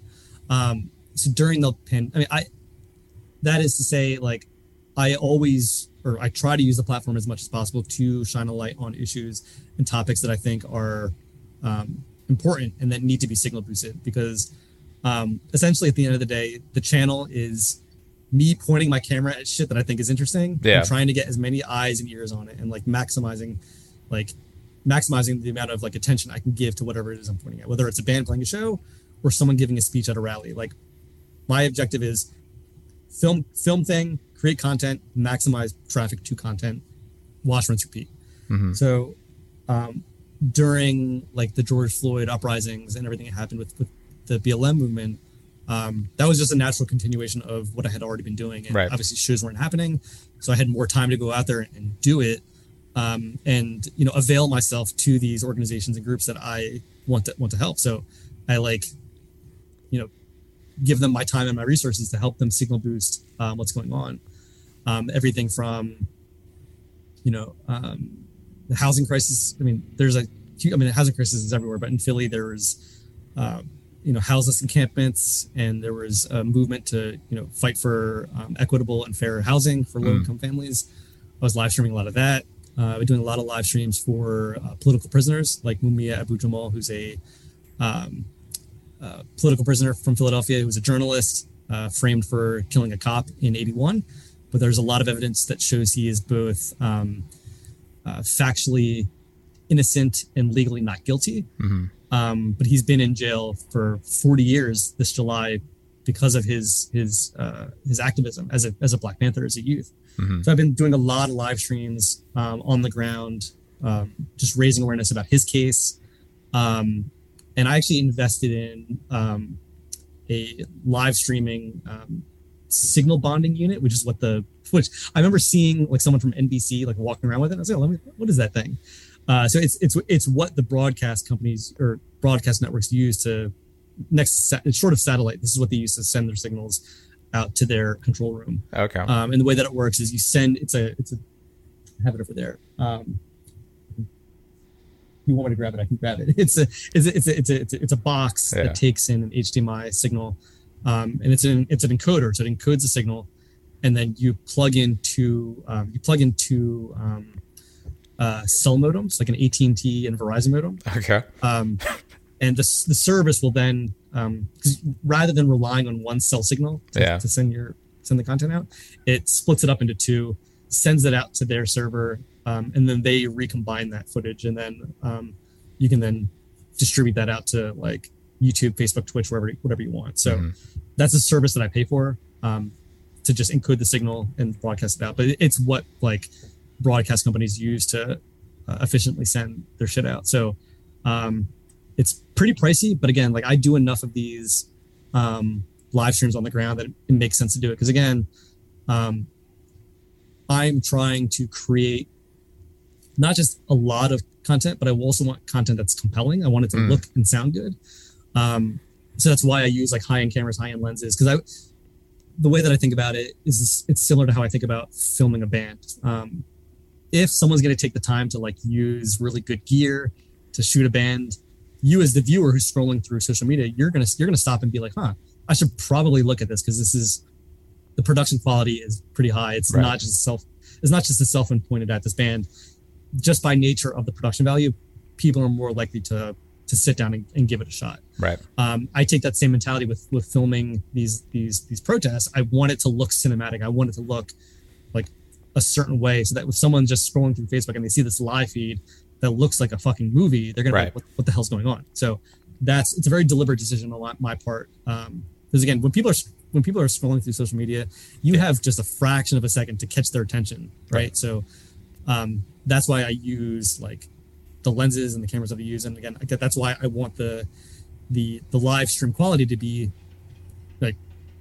Um, so during the pan, I mean, I that is to say, like, I always or I try to use the platform as much as possible to shine a light on issues and topics that I think are um, important and that need to be signal boosted because um, essentially at the end of the day, the channel is me pointing my camera at shit that I think is interesting Yeah. and trying to get as many eyes and ears on it and like maximizing like maximizing the amount of like attention I can give to whatever it is I'm pointing at, whether it's a band playing a show or someone giving a speech at a rally. Like my objective is film film thing, create content, maximize traffic to content, watch, rinse, repeat. So um, during like the George Floyd uprisings and everything that happened with, with the BLM movement, um, that was just a natural continuation of what I had already been doing. And Right. obviously shows weren't happening. So I had more time to go out there and do it. Um, and you know, avail myself to these organizations and groups that I want to want to help. So I like, you know, give them my time and my resources to help them signal boost um, what's going on. Um, everything from, you know, um, the housing crisis. I mean, there's a, I mean, the housing crisis is everywhere, but in Philly there was, um, you know, houseless encampments, and there was a movement to, you know, fight for um, equitable and fair housing for low-income families. I was live streaming a lot of that. uh, i've been doing a lot of live streams for uh, political prisoners like Mumia Abu Jamal, who's a um, uh, political prisoner from Philadelphia who was a journalist uh, framed for killing a cop in 81. But there's a lot of evidence that shows he is both um, uh, factually innocent and legally not guilty. Um, but he's been in jail for 40 years this July because of his his uh, his activism as a as a Black Panther as a youth. So I've been doing a lot of live streams um, on the ground, um, just raising awareness about his case. Um, and I actually invested in um, a live streaming um, signal bonding unit, which is what the which I remember seeing like someone from NBC like walking around with it. I was like, oh, let me, what is that thing? Uh, so it's it's it's what the broadcast companies or broadcast networks use to next short of satellite. This is what they use to send their signals out to their control room. Okay. Um, and the way that it works is you send it's a it's a I have it over there. Um, you want me to grab it? I can grab it. *laughs* It's a it's a it's a it's a, it's a, it's a box Yeah. that takes in an HDMI signal, um, and it's an it's an encoder, so it encodes the signal, and then you plug into um, you plug into um, uh, cell modems like an AT and T and Verizon modem, Okay. um, and the the service will then um, rather than relying on one cell signal to, Yeah. to send your send the content out, it splits it up into two, sends it out to their server, um, and then they recombine that footage, and then um, you can then distribute that out to like YouTube, Facebook, Twitch, wherever whatever you want. So that's a service that I pay for um, to just encode the signal and broadcast it out. But it's what like broadcast companies use to uh, efficiently send their shit out. So um, it's pretty pricey, but again, like I do enough of these um, live streams on the ground that it makes sense to do it. Because again, um, I'm trying to create not just a lot of content, but I also want content that's compelling. I want it to Mm. look and sound good. Um, so that's why I use like high end cameras, high end lenses. Because I, the way that I think about it is it's similar to how I think about filming a band. Um, if someone's going to take the time to like use really good gear to shoot a band, you as the viewer who's scrolling through social media, you're gonna you're gonna stop and be like, huh, I should probably look at this because this is the production quality is pretty high. It's Right. not just self it's not just a cell phone pointed at this band. Just by nature of the production value, people are more likely to to sit down and, and give it a shot Right. um, I take that same mentality with with filming these these these protests. I want it to look cinematic. I want it to look a certain way, so that if someone's just scrolling through Facebook and they see this live feed that looks like a fucking movie, they're gonna be like, what, "What the hell's going on?" So that's it's a very deliberate decision on my- part. Um, because again, when people are when people are scrolling through social media, you have just a fraction of a second to catch their attention, right? Right. So um, that's why I use like the lenses and the cameras that I use, and again, that's why I want the the the live stream quality to be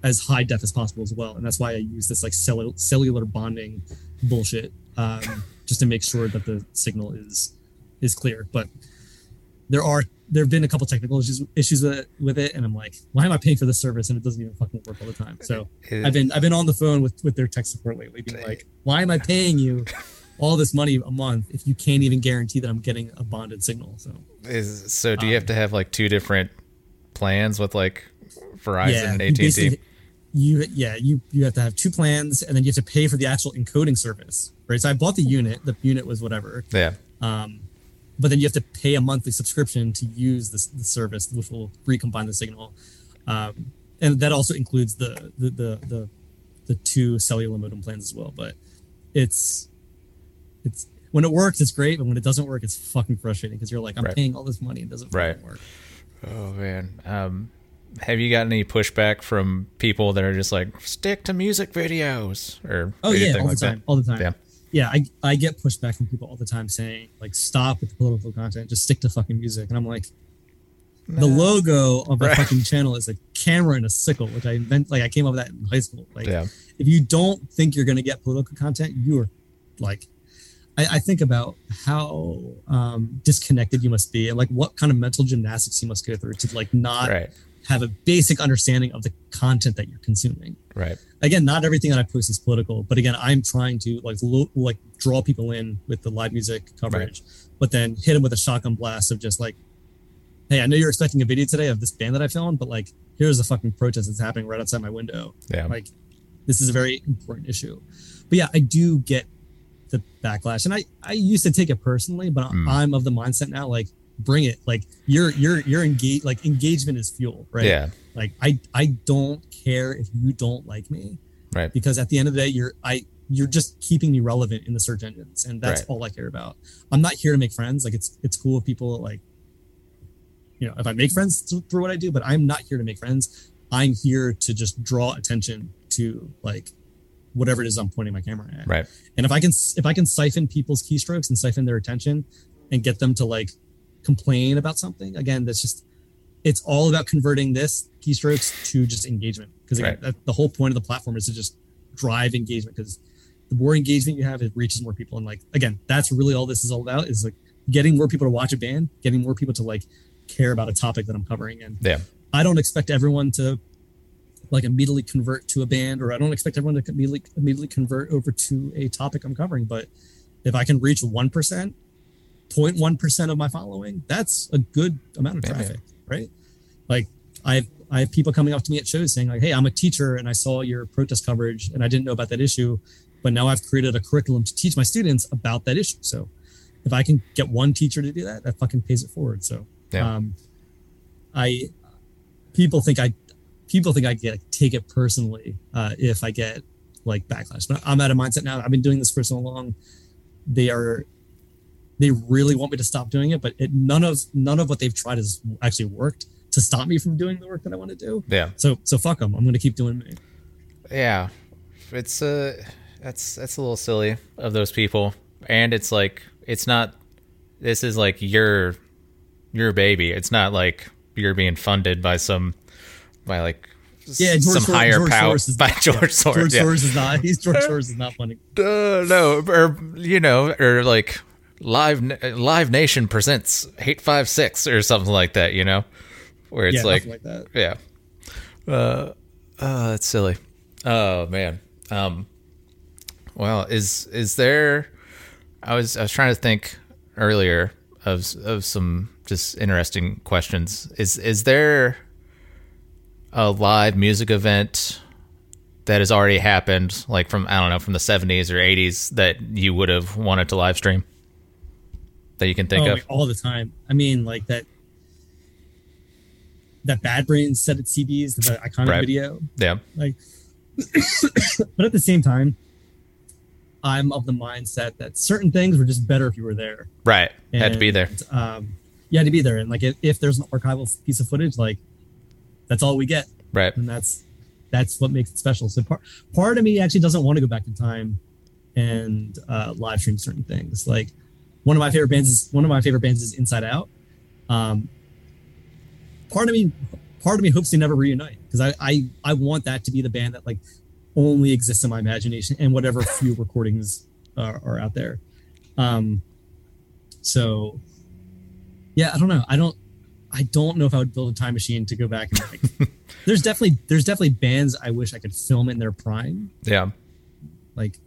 as high def as possible as well and that's why i use this like cellular, cellular bonding bullshit um, just to make sure that the signal is is clear but there are there have been a couple technical issues issues with it, with it, and I'm like, why am I paying for this service and it doesn't even fucking work all the time? So I've been I've been on the phone with with their tech support lately, being like, why am I paying you all this money a month if you can't even guarantee that I'm getting a bonded signal? So Is so? Um, Do you have to have like two different plans with like Verizon and AT and T? You yeah you you have to have two plans and then you have to pay for the actual encoding service, right? So I bought the unit. The unit was whatever, Yeah, um, but then you have to pay a monthly subscription to use this the service, which will recombine the signal, um, and that also includes the the the the, the two cellular modem plans as well. But it's it's when it works, it's great, but when it doesn't work, it's fucking frustrating because you're like, I'm Right. paying all this money and it doesn't Right. work. Oh man. Um, have you gotten any pushback from people that are just like stick to music videos or Oh yeah, all like the time, that? all the time. Yeah. Yeah, I, I get pushback from people all the time saying like stop with the political content, just stick to fucking music. And I'm like, the logo of the Right. fucking *laughs* channel is a camera and a sickle, which I invent like I came up with that in high school. Like Yeah. if you don't think you're gonna get political content, you are like I, I think about how um, disconnected you must be and like what kind of mental gymnastics you must go through to like not Right. Have a basic understanding of the content that you're consuming Right. again not everything that i post is political but again i'm trying to like lo- like draw people in with the live music coverage but then hit them with a shotgun blast of just like hey i know you're expecting a video today of this band that i filmed but like here's a fucking protest that's happening right outside my window Yeah. like this is a very important issue but yeah i do get the backlash and i i used to take it personally but Mm. i'm of the mindset now like bring it like you're you're you're engaged like engagement is fuel right Yeah. like i i don't care if you don't like me Right. because at the end of the day you're i you're just keeping me relevant in the search engines and that's Right. all i care about i'm not here to make friends like it's it's cool if people like you know if i make friends th- through what i do but i'm not here to make friends i'm here to just draw attention to like whatever it is i'm pointing my camera at Right. and if i can if i can siphon people's keystrokes and siphon their attention and get them to like complain about something. Again that's just it's all about converting this keystrokes to just engagement. Because Right. the whole point of the platform is to just drive engagement because the more engagement you have it reaches more people. And like again that's really all this is all about is like getting more people to watch a band getting more people to like care about a topic that i'm covering. And Yeah. i don't expect everyone to like immediately convert to a band or i don't expect everyone to immediately immediately convert over to a topic i'm covering. But if i can reach 1% 0.1% of my following that's a good amount of Yeah, traffic right? Like i've i have people coming up to me at shows saying like hey i'm a teacher and i saw your protest coverage and i didn't know about that issue but now i've created a curriculum to teach my students about that issue. So if i can get one teacher to do that that fucking pays it forward. So Yeah. um i people think i people think i get take it personally uh if i get like backlash but i'm at a mindset now. I've been doing this for so long. They are they really want me to stop doing it but it, none of none of what they've tried has actually worked to stop me from doing the work that i want to do Yeah. so so fuck them i'm going to keep doing me Yeah. It's uh that's that's a little silly of those people. And it's like it's not this is like your your baby. It's not like you're being funded by some by like yeah George some Sor- higher George power Soros by not- George yeah, Soros. George yeah. Soros is not he's George Soros is not funding *laughs* Uh, no, or you know, or like live live nation presents hate5six or something like that. You know, where it's yeah like, like that yeah, uh, oh, that's silly. Oh man. Um, well, is is there? I was I was trying to think earlier of of some just interesting questions. Is is there a live music event that has already happened, like from I don't know, from the seventies or eighties, that you would have wanted to live stream that you can think oh, of? like, all the time. I mean, like that that Bad Brains set at CDs, the iconic Right. video. Yeah, Like, *coughs* but at the same time, I'm of the mindset that certain things were just better if you were there. right. Had to be there. And, Um, you had to be there, and like if, if there's an archival piece of footage, like that's all we get, Right. and that's that's what makes it special. So part part of me actually doesn't want to go back in time and uh, live stream certain things. Like one of my favorite bands is one of my favorite bands is Inside Out. Um, part of me, part of me hopes they never reunite because I, I I want that to be the band that like only exists in my imagination and whatever *laughs* few recordings are, are out there. Um, so yeah, I don't know. I don't I don't know if I would build a time machine to go back and like *laughs* there's definitely there's definitely bands I wish I could film in their prime. Yeah. Like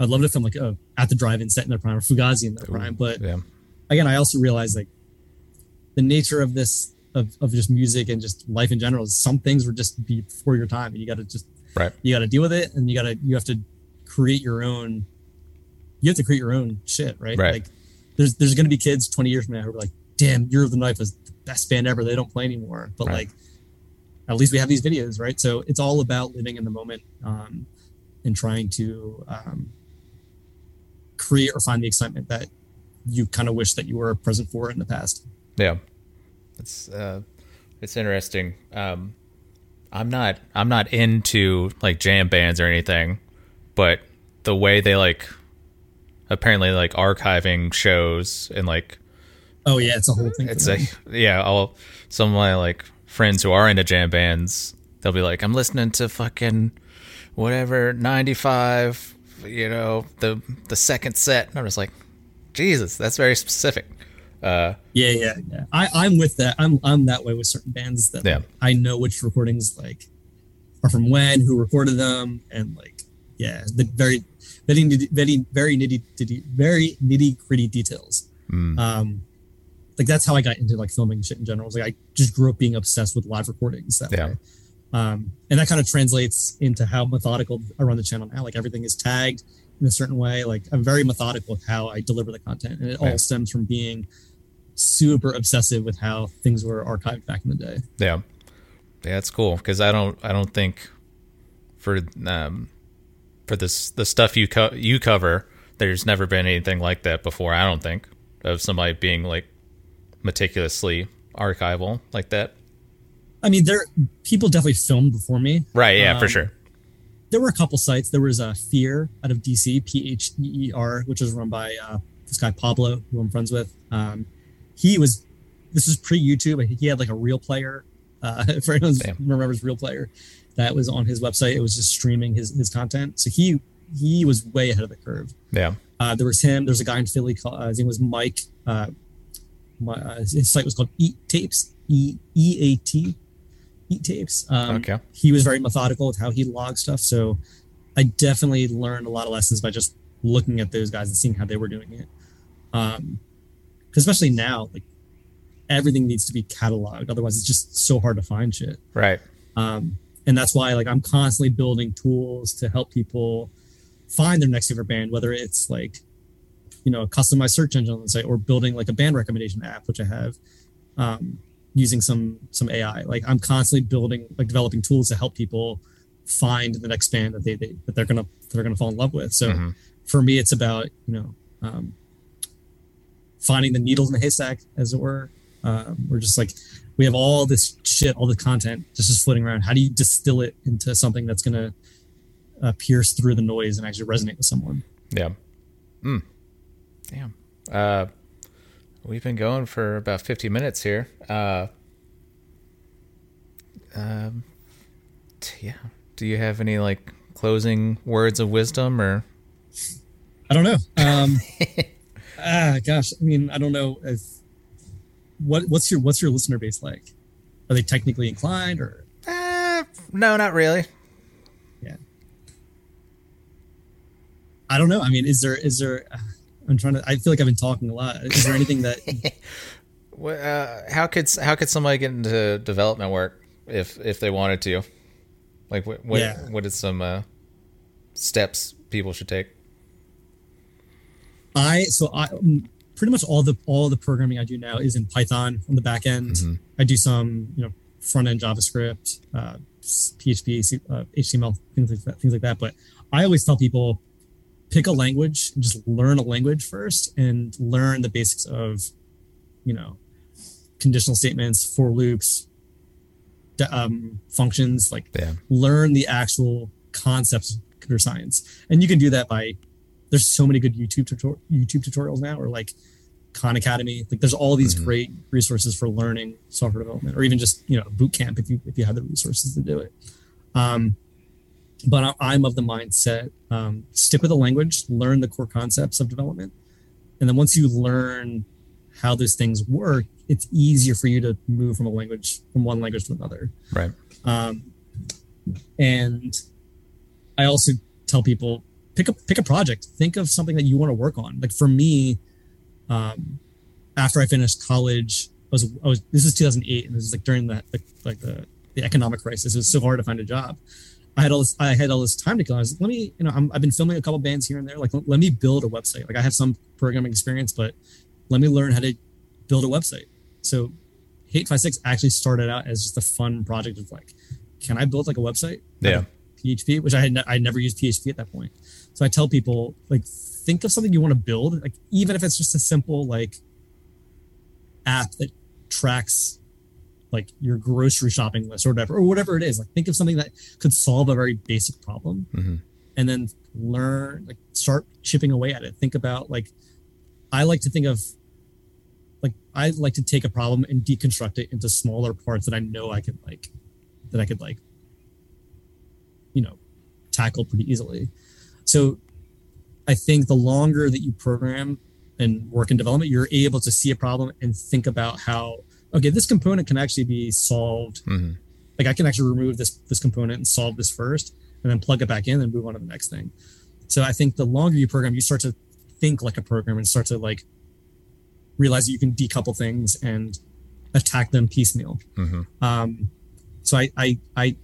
I'd love to film like uh, at the drive-in set in their prime or Fugazi in their prime. But Yeah. again, I also realize like the nature of this of, of just music and just life in general is some things were just before your time and you gotta just Right. you gotta deal with it and you gotta you have to create your own you have to create your own shit, right? Right. Like there's there's gonna be kids 20 years from now who are like, damn, Year of the Knife was the best band ever. They don't play anymore. But Right. like at least we have these videos, right? So it's all about living in the moment um, and trying to um, create or find the excitement that you kind of wish that you were present for in the past. Yeah, it's uh, it's interesting. Um, I'm not I'm not into like jam bands or anything, but the way they like apparently like archiving shows and like Oh yeah, it's a whole thing. it's a yeah. All some of my like friends who are into jam bands, they'll be like, I'm listening to fucking whatever '95, you know, the the second set, and I'm just like, Jesus, that's very specific. Uh, yeah, yeah, yeah. I, I'm with that. I'm I'm that way with certain bands that Yeah. like, I know which recordings like are from when, who recorded them, and like yeah, the very very nitty- very very nitty nitty very nitty gritty details. mm, Um, like that's how I got into like filming shit in general. It's like I just grew up being obsessed with live recordings that Yeah. way. Um, and that kind of translates into how methodical I run the channel now. Like everything is tagged in a certain way. Like I'm very methodical with how I deliver the content, and it all stems from being super obsessive with how things were archived back in the day. Yeah, yeah, it's cool because I don't, I don't think for um for this the stuff you co- you cover, there's never been anything like that before. I don't think of somebody being like meticulously archival like that. I mean, there people definitely filmed before me. Right? Yeah, for Um, sure. there were a couple sites. There was a uh, Pheer out of DC, P H E E R, which was run by uh, this guy Pablo, who I'm friends with. Um, he was this was pre YouTube. He had like a real player. Uh, *laughs* for anyone remembers real player, that was on his website. It was just streaming his his content. So he he was way ahead of the curve. Yeah, Uh, there was him. There's a guy in Philly. Called, uh, his name was Mike. Uh, my, uh, his site was called Eat Tapes. E E A T. Eat Tapes. Um, Okay. He was very methodical with how he logged stuff. So I definitely learned a lot of lessons by just looking at those guys and seeing how they were doing it. Um, especially now, like everything needs to be cataloged. Otherwise, it's just so hard to find shit right. um, and that's why like i'm constantly building tools to help people find their next favorite band whether it's like you know a customized search engine on the site or building like a band recommendation app which i have um, using some some ai like i'm constantly building like developing tools to help people find the next band that they, they that they're gonna they're gonna fall in love with so Mhm. for me it's about you know um, finding the needles in the haystack as it were um, we're just like we have all this shit all the content just just floating around how do you distill it into something that's going to uh, pierce through the noise and actually resonate with someone Yeah. Mm. Damn. Uh, we've been going for about 50 minutes here. Uh, um, t- yeah. Do you have any like closing words of wisdom or? i don't know um *laughs* ah gosh i mean i don't know if what what's your what's your listener base like are they technically inclined or Uh, no, not really. yeah i don't know i mean is there is there i'm trying to i feel like i've been talking a lot is there anything that *laughs* Wha- Uh, how could how could somebody get into development work if if they wanted to? Like what what, Yeah. what is some uh, steps people should take? I so I mm, pretty much all the all the programming I do now is in Python on the back end. Mhm. I do some you know front end JavaScript, uh, PHP, uh, HTML, things like that, things like that. But I always tell people pick a language and just learn a language first and learn the basics of you know conditional statements, for loops, um, functions like Yeah. learn the actual concepts of computer science and you can do that by there's so many good youtube tutor- youtube tutorials now or like khan academy like there's all these Mhm. great resources for learning software development or even just you know boot camp if you if you have the resources to do it um but i'm of the mindset um, stick with the language learn the core concepts of development and then once you learn how those things work, it's easier for you to move from a language from one language to another. Right. Um, and I also tell people pick a pick a project. Think of something that you want to work on. Like for me, um, after I finished college, I was I was this is 2008, and this is like during the, the like the the economic crisis. It was so hard to find a job. I had all this I had all this time to kill. I was like, let me you know I'm, I've been filming a couple bands here and there. Like let, let me build a website. Like I have some programming experience, but let me learn how to build a website. So hate5six actually started out as just a fun project of like, can I build like a website? Yeah. PHP, which I had ne- I never used PHP at that point. So I tell people like think of something you want to build, like even if it's just a simple like app that tracks like your grocery shopping list or whatever or whatever it is. Like think of something that could solve a very basic problem, hmm and then learn like start chipping away at it. Think about like I like to think of like I like to take a problem and deconstruct it into smaller parts that I know I could like that I could like you know tackle pretty easily. So I think the longer that you program and work in development, you're able to see a problem and think about how okay, this component can actually be solved. hmm Like I can actually remove this this component and solve this first, and then plug it back in and move on to the next thing. So I think the longer you program, you start to think like a program and start to like realize that you can decouple things and attack them piecemeal. hmm Um, so I, I I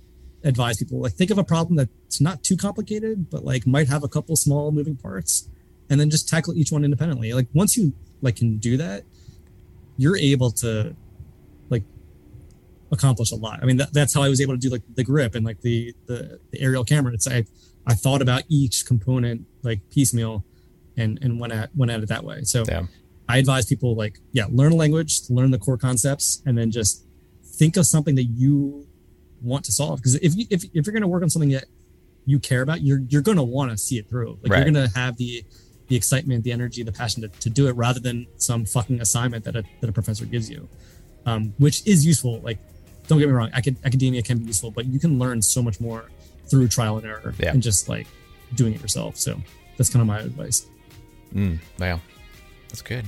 advise people like think of a problem that's not too complicated, but like might have a couple small moving parts, and then just tackle each one independently. Like once you like can do that, you're able to accomplish a lot. I mean that, that's how I was able to do like the grip and like the the, the aerial camera. It's I I thought about each component like piecemeal, and and went at went at it that way. So Yeah. I advise people like, yeah, learn a language, learn the core concepts, and then just think of something that you want to solve. Because if you if, if you're going to work on something that you care about, you're you're going to want to see it through. Like Right. you're going to have the the excitement, the energy, the passion to, to do it, rather than some fucking assignment that a that a professor gives you, um, which is useful. Like, don't get me wrong, acad- academia can be useful, but you can learn so much more through trial and error Yeah. and just like doing it yourself. So that's kind of my advice. Mm, wow, that's good.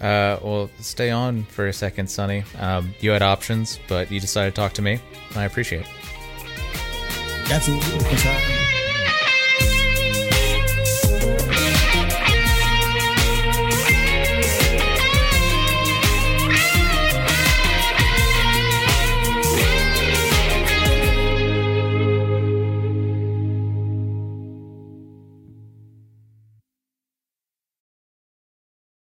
Uh, well, stay on for a second, Sunny. Um, you had options, but you decided to talk to me. I appreciate it. Absolutely.